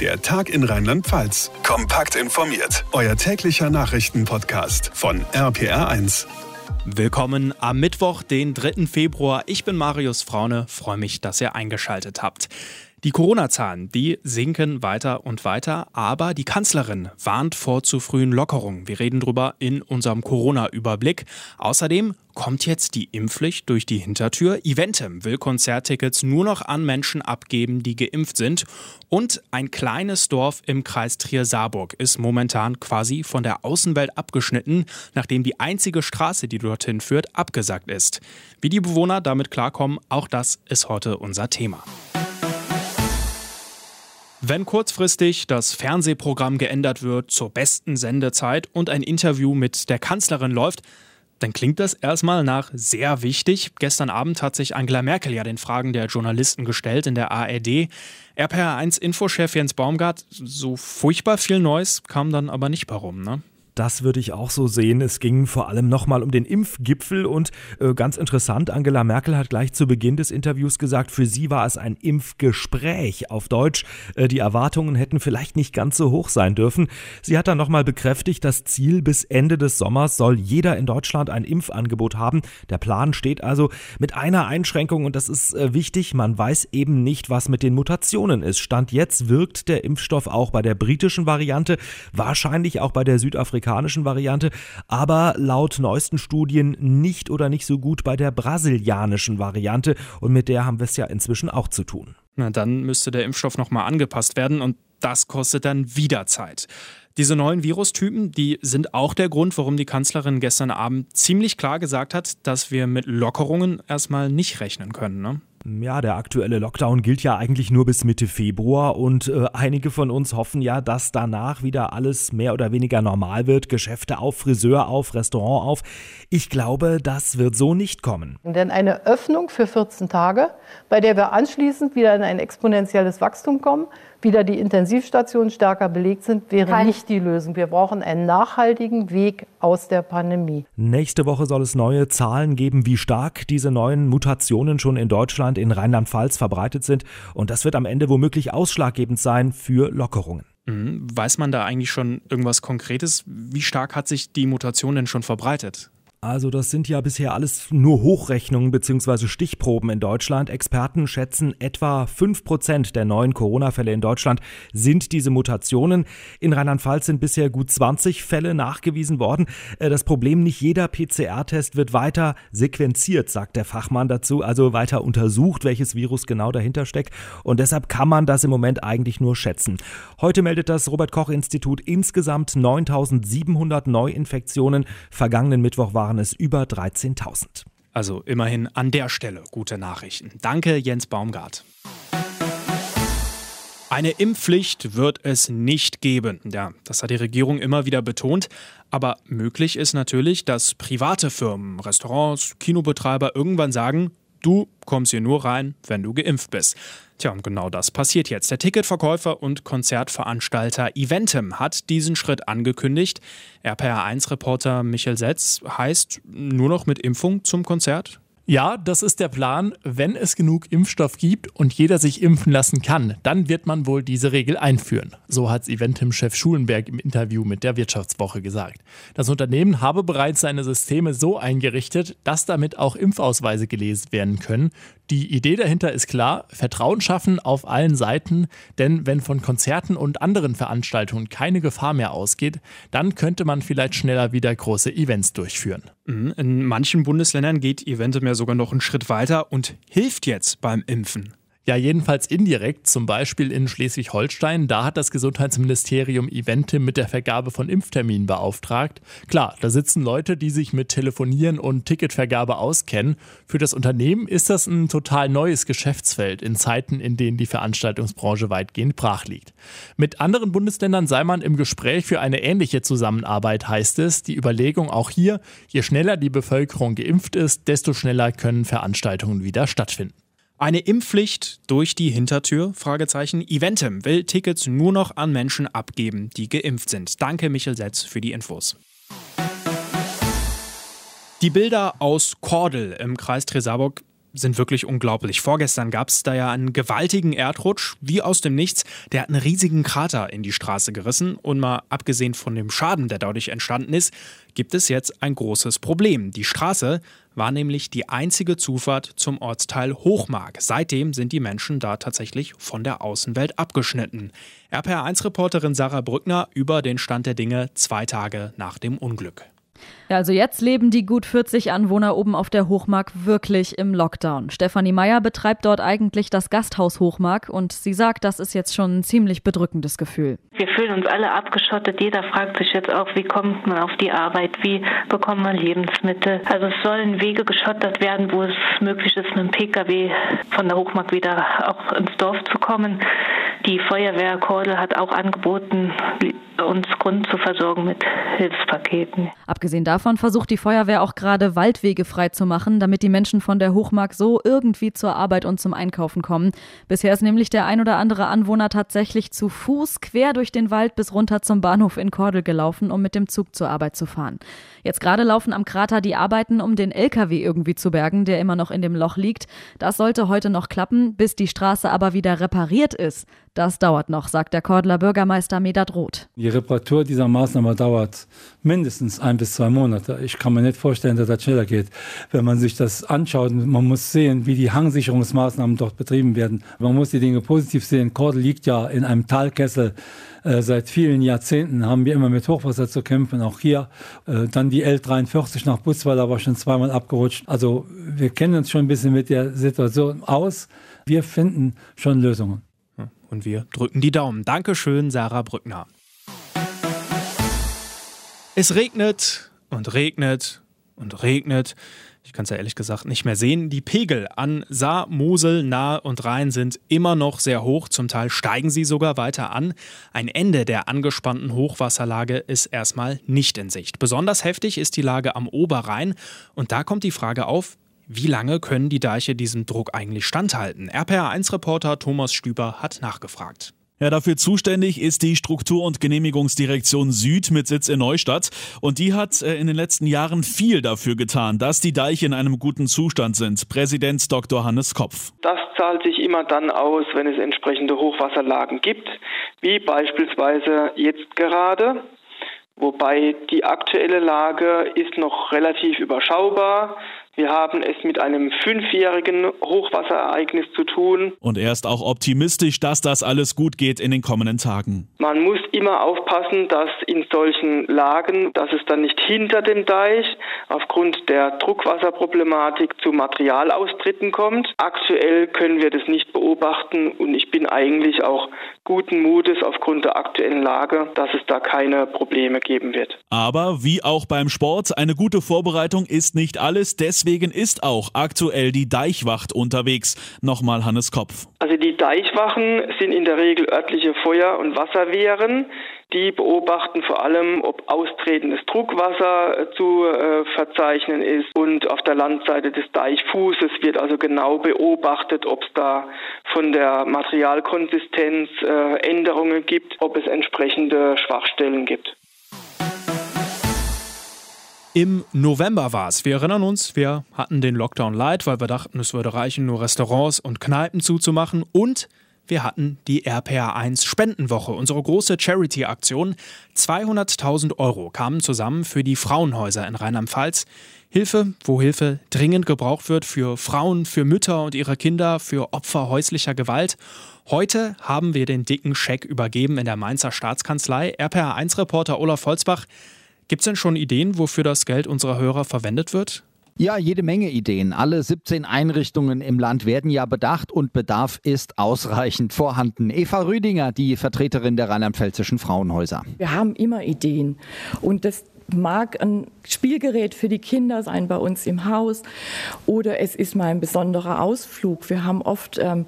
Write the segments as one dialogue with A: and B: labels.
A: Der Tag in Rheinland-Pfalz. Kompakt informiert. Euer täglicher Nachrichtenpodcast von RPR1.
B: Willkommen am Mittwoch, den 3. Februar. Ich bin Marius Fraune, freue mich, dass ihr eingeschaltet habt. Die Corona-Zahlen, die sinken weiter und weiter, aber die Kanzlerin warnt vor zu frühen Lockerungen. Wir reden drüber in unserem Corona-Überblick. Außerdem kommt jetzt die Impfpflicht durch die Hintertür. Eventim will Konzerttickets nur noch an Menschen abgeben, die geimpft sind. Und ein kleines Dorf im Kreis Trier-Saarburg ist momentan quasi von der Außenwelt abgeschnitten, nachdem die einzige Straße, die dorthin führt, abgesagt ist. Wie die Bewohner damit klarkommen, auch das ist heute unser Thema. Wenn kurzfristig das Fernsehprogramm geändert wird zur besten Sendezeit und ein Interview mit der Kanzlerin läuft, dann klingt das erstmal nach sehr wichtig. Gestern Abend hat sich Angela Merkel ja den Fragen der Journalisten gestellt in der ARD. RPR1-Infochef Jens Baumgart, so furchtbar viel Neues kam dann aber nicht warum, ne?
C: Das würde ich auch so sehen. Es ging vor allem nochmal um den Impfgipfel und äh, ganz interessant, Angela Merkel hat gleich zu Beginn des Interviews gesagt, für sie war es ein Impfgespräch. Auf Deutsch, äh, die Erwartungen hätten vielleicht nicht ganz so hoch sein dürfen. Sie hat dann nochmal bekräftigt, das Ziel bis Ende des Sommers soll jeder in Deutschland ein Impfangebot haben. Der Plan steht also mit einer Einschränkung und das ist äh, wichtig, man weiß eben nicht, was mit den Mutationen ist. Stand jetzt wirkt der Impfstoff auch bei der britischen Variante, wahrscheinlich auch bei der Südafrikanischen amerikanischen Variante, aber laut neuesten Studien nicht oder nicht so gut bei der brasilianischen Variante und mit der haben wir es ja inzwischen auch zu tun.
B: Na, dann müsste der Impfstoff nochmal angepasst werden und das kostet dann wieder Zeit. Diese neuen Virustypen, die sind auch der Grund, warum die Kanzlerin gestern Abend ziemlich klar gesagt hat, dass wir mit Lockerungen erstmal nicht rechnen können. Ne?
C: Ja, der aktuelle Lockdown gilt ja eigentlich nur bis Mitte Februar und äh, einige von uns hoffen ja, dass danach wieder alles mehr oder weniger normal wird. Geschäfte auf, Friseur auf, Restaurant auf. Ich glaube, das wird so nicht kommen.
D: Denn eine Öffnung für 14 Tage, bei der wir anschließend wieder in ein exponentielles Wachstum kommen, wieder die Intensivstationen stärker belegt sind, wäre Kein. nicht die Lösung. Wir brauchen einen nachhaltigen Weg aus der Pandemie.
C: Nächste Woche soll es neue Zahlen geben, wie stark diese neuen Mutationen schon in Deutschland, in Rheinland-Pfalz verbreitet sind. Und das wird am Ende womöglich ausschlaggebend sein für Lockerungen.
B: Mhm. Weiß man da eigentlich schon irgendwas Konkretes? Wie stark hat sich die Mutation denn schon verbreitet?
C: Also das sind ja bisher alles nur Hochrechnungen bzw. Stichproben in Deutschland. Experten schätzen, etwa 5% der neuen Corona-Fälle in Deutschland sind diese Mutationen. In Rheinland-Pfalz sind bisher gut 20 Fälle nachgewiesen worden. Äh, das Problem, nicht jeder PCR-Test wird weiter sequenziert, sagt der Fachmann dazu, also weiter untersucht, welches Virus genau dahinter steckt. Und deshalb kann man das im Moment eigentlich nur schätzen. Heute meldet das Robert-Koch-Institut insgesamt 9700 Neuinfektionen. Vergangenen Mittwoch waren waren es über 13.000.
B: Also immerhin an der Stelle gute Nachrichten. Danke, Jens Baumgart. Eine Impfpflicht wird es nicht geben. Ja, das hat die Regierung immer wieder betont. Aber möglich ist natürlich, dass private Firmen, Restaurants, Kinobetreiber irgendwann sagen, Du kommst hier nur rein, wenn du geimpft bist. Tja, und genau das passiert jetzt. Der Ticketverkäufer und Konzertveranstalter Eventim hat diesen Schritt angekündigt. RPR1-Reporter Michael Setz heißt nur noch mit Impfung zum Konzert?
E: Ja, das ist der Plan. Wenn es genug Impfstoff gibt und jeder sich impfen lassen kann, dann wird man wohl diese Regel einführen. So hat Eventim-Chef Schulenberg im Interview mit der Wirtschaftswoche gesagt. Das Unternehmen habe bereits seine Systeme so eingerichtet, dass damit auch Impfausweise gelesen werden können. Die Idee dahinter ist klar, Vertrauen schaffen auf allen Seiten, denn wenn von Konzerten und anderen Veranstaltungen keine Gefahr mehr ausgeht, dann könnte man vielleicht schneller wieder große Events durchführen.
B: Mhm, in manchen Bundesländern geht Eventim ja sogar noch einen Schritt weiter und hilft jetzt beim Impfen.
E: Ja, jedenfalls indirekt, zum Beispiel in Schleswig-Holstein. Da hat das Gesundheitsministerium Eventim mit der Vergabe von Impfterminen beauftragt. Klar, da sitzen Leute, die sich mit Telefonieren und Ticketvergabe auskennen. Für das Unternehmen ist das ein total neues Geschäftsfeld in Zeiten, in denen die Veranstaltungsbranche weitgehend brach liegt. Mit anderen Bundesländern sei man im Gespräch für eine ähnliche Zusammenarbeit, heißt es. Die Überlegung auch hier, je schneller die Bevölkerung geimpft ist, desto schneller können Veranstaltungen wieder stattfinden.
B: Eine Impfpflicht durch die Hintertür? Fragezeichen. Eventim will Tickets nur noch an Menschen abgeben, die geimpft sind. Danke, Michel Setz, für die Infos. Die Bilder aus Kordel im Kreis Tresaburg sind wirklich unglaublich. Vorgestern gab es da ja einen gewaltigen Erdrutsch, wie aus dem Nichts. Der hat einen riesigen Krater in die Straße gerissen. Und mal abgesehen von dem Schaden, der dadurch entstanden ist, gibt es jetzt ein großes Problem. Die Straße war nämlich die einzige Zufahrt zum Ortsteil Hochmark. Seitdem sind die Menschen da tatsächlich von der Außenwelt abgeschnitten. RPR1-Reporterin Sarah Brückner über den Stand der Dinge zwei Tage nach dem Unglück.
F: Ja, also jetzt leben die gut 40 Anwohner oben auf der Hochmark wirklich im Lockdown. Stefanie Meyer betreibt dort eigentlich das Gasthaus Hochmark und sie sagt, das ist jetzt schon ein ziemlich bedrückendes Gefühl.
G: Wir fühlen uns alle abgeschottet. Jeder fragt sich jetzt auch, wie kommt man auf die Arbeit? Wie bekommt man Lebensmittel? Also es sollen Wege geschottert werden, wo es möglich ist, mit dem Pkw von der Hochmark wieder auch ins Dorf zu kommen. Die Feuerwehr Kordel hat auch angeboten, uns Grund zu versorgen mit Hilfspaketen.
F: Abgesehen davon versucht die Feuerwehr auch gerade Waldwege freizumachen, damit die Menschen von der Hochmark so irgendwie zur Arbeit und zum Einkaufen kommen. Bisher ist nämlich der ein oder andere Anwohner tatsächlich zu Fuß quer durch den Wald bis runter zum Bahnhof in Kordel gelaufen, um mit dem Zug zur Arbeit zu fahren. Jetzt gerade laufen am Krater die Arbeiten, um den LKW irgendwie zu bergen, der immer noch in dem Loch liegt. Das sollte heute noch klappen, bis die Straße aber wieder repariert ist. Das dauert noch, sagt der Kordler Bürgermeister Medat Roth.
H: Die Reparatur dieser Maßnahme dauert mindestens ein bis zwei Monate. Ich kann mir nicht vorstellen, dass das schneller geht. Wenn man sich das anschaut, man muss sehen, wie die Hangsicherungsmaßnahmen dort betrieben werden. Man muss die Dinge positiv sehen. Kordel liegt ja in einem Talkessel. Äh, seit vielen Jahrzehnten haben wir immer mit Hochwasser zu kämpfen, auch hier. Äh, dann die L43 nach Butzweiler war schon zweimal abgerutscht. Also wir kennen uns schon ein bisschen mit der Situation aus. Wir finden schon Lösungen.
B: Und wir drücken die Daumen. Dankeschön, Sarah Brückner. Es regnet und regnet und regnet. Ich kann es ja ehrlich gesagt nicht mehr sehen. Die Pegel an Saar, Mosel, Nahe und Rhein sind immer noch sehr hoch. Zum Teil steigen sie sogar weiter an. Ein Ende der angespannten Hochwasserlage ist erstmal nicht in Sicht. Besonders heftig ist die Lage am Oberrhein. Und da kommt die Frage auf, wie lange können die Deiche diesem Druck eigentlich standhalten? RPR1-Reporter Thomas Stüber hat nachgefragt.
I: Ja, dafür zuständig ist die Struktur- und Genehmigungsdirektion Süd mit Sitz in Neustadt. Und die hat äh, in den letzten Jahren viel dafür getan, dass die Deiche in einem guten Zustand sind. Präsident Dr. Hannes Kopf.
J: Das zahlt sich immer dann aus, wenn es entsprechende Hochwasserlagen gibt, wie beispielsweise jetzt gerade. Wobei die aktuelle Lage ist noch relativ überschaubar. Wir haben es mit einem fünfjährigen Hochwasserereignis zu tun.
I: Und er ist auch optimistisch, dass das alles gut geht in den kommenden Tagen.
J: Man muss immer aufpassen, dass in solchen Lagen, dass es dann nicht hinter dem Deich aufgrund der Druckwasserproblematik zu Materialaustritten kommt. Aktuell können wir das nicht beobachten und ich bin eigentlich auch guten Mutes aufgrund der aktuellen Lage, dass es da keine Probleme geben wird.
I: Aber wie auch beim Sport, eine gute Vorbereitung ist nicht alles. Deswegen ist auch aktuell die Deichwacht unterwegs. Nochmal Hannes Kopf.
J: Also die Deichwachen sind in der Regel örtliche Feuer- und Wasserwehren. Die beobachten vor allem, ob austretendes Druckwasser äh, zu äh, verzeichnen ist. Und auf der Landseite des Deichfußes wird also genau beobachtet, ob es da von der Materialkonsistenz äh, Änderungen gibt, ob es entsprechende Schwachstellen gibt.
B: Im November war es. Wir erinnern uns, wir hatten den Lockdown light, weil wir dachten, es würde reichen, nur Restaurants und Kneipen zuzumachen. Und wir hatten die RPA1 Spendenwoche, unsere große Charity-Aktion. 200.000 Euro kamen zusammen für die Frauenhäuser in Rheinland-Pfalz. Hilfe, wo Hilfe dringend gebraucht wird für Frauen, für Mütter und ihre Kinder, für Opfer häuslicher Gewalt. Heute haben wir den dicken Scheck übergeben in der Mainzer Staatskanzlei. RPA1-Reporter Olaf Holzbach Gibt es denn schon Ideen, wofür das Geld unserer Hörer verwendet wird?
K: Ja, jede Menge Ideen. Alle 17 Einrichtungen im Land werden ja bedacht und Bedarf ist ausreichend vorhanden. Eva Rüdinger, die Vertreterin der rheinland-pfälzischen Frauenhäuser.
L: Wir haben immer Ideen und das mag ein Spielgerät für die Kinder sein bei uns im Haus oder es ist mal ein besonderer Ausflug. Wir haben oft ähm,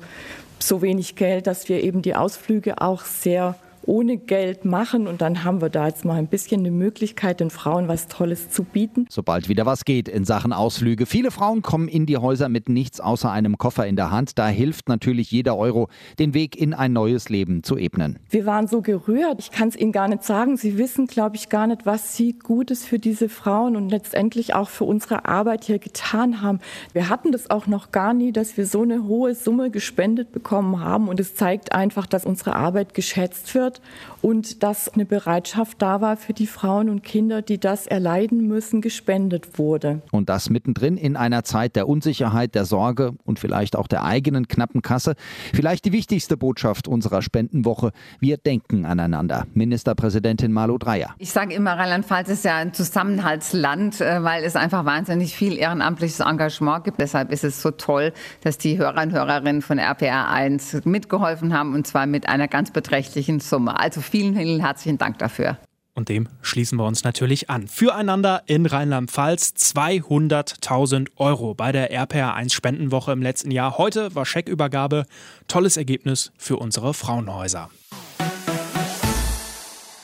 L: so wenig Geld, dass wir eben die Ausflüge auch sehr ohne Geld machen. Und dann haben wir da jetzt mal ein bisschen eine Möglichkeit, den Frauen was Tolles zu bieten.
K: Sobald wieder was geht in Sachen Ausflüge. Viele Frauen kommen in die Häuser mit nichts außer einem Koffer in der Hand. Da hilft natürlich jeder Euro, den Weg in ein neues Leben zu ebnen.
L: Wir waren so gerührt. Ich kann es Ihnen gar nicht sagen. Sie wissen, glaube ich, gar nicht, was Sie Gutes für diese Frauen und letztendlich auch für unsere Arbeit hier getan haben. Wir hatten das auch noch gar nie, dass wir so eine hohe Summe gespendet bekommen haben. Und es zeigt einfach, dass unsere Arbeit geschätzt wird wird und dass eine Bereitschaft da war für die Frauen und Kinder, die das erleiden müssen, gespendet wurde.
K: Und das mittendrin in einer Zeit der Unsicherheit, der Sorge und vielleicht auch der eigenen knappen Kasse. Vielleicht die wichtigste Botschaft unserer Spendenwoche. Wir denken aneinander. Ministerpräsidentin Malu Dreyer.
M: Ich sage immer, Rheinland-Pfalz ist ja ein Zusammenhaltsland, äh, weil es einfach wahnsinnig viel ehrenamtliches Engagement gibt. Deshalb ist es so toll, dass die Hörer und Hörerinnen von RPR 1 mitgeholfen haben und zwar mit einer ganz beträchtlichen Summe. Also vielen, vielen herzlichen Dank dafür.
B: Und dem schließen wir uns natürlich an. Füreinander in Rheinland-Pfalz 200.000 Euro bei der RPR1 Spendenwoche im letzten Jahr. Heute war Scheckübergabe. Tolles Ergebnis für unsere Frauenhäuser.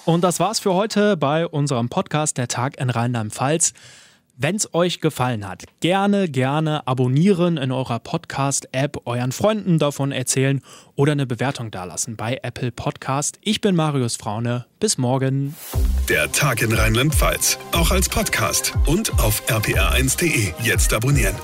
B: Und das war's für heute bei unserem Podcast Der Tag in Rheinland-Pfalz. Wenn es euch gefallen hat, gerne, gerne abonnieren in eurer Podcast-App, euren Freunden davon erzählen oder eine Bewertung dalassen bei Apple Podcast. Ich bin Marius Fraune. Bis morgen.
A: Der Tag in Rheinland-Pfalz, auch als Podcast und auf rpr1.de. Jetzt abonnieren.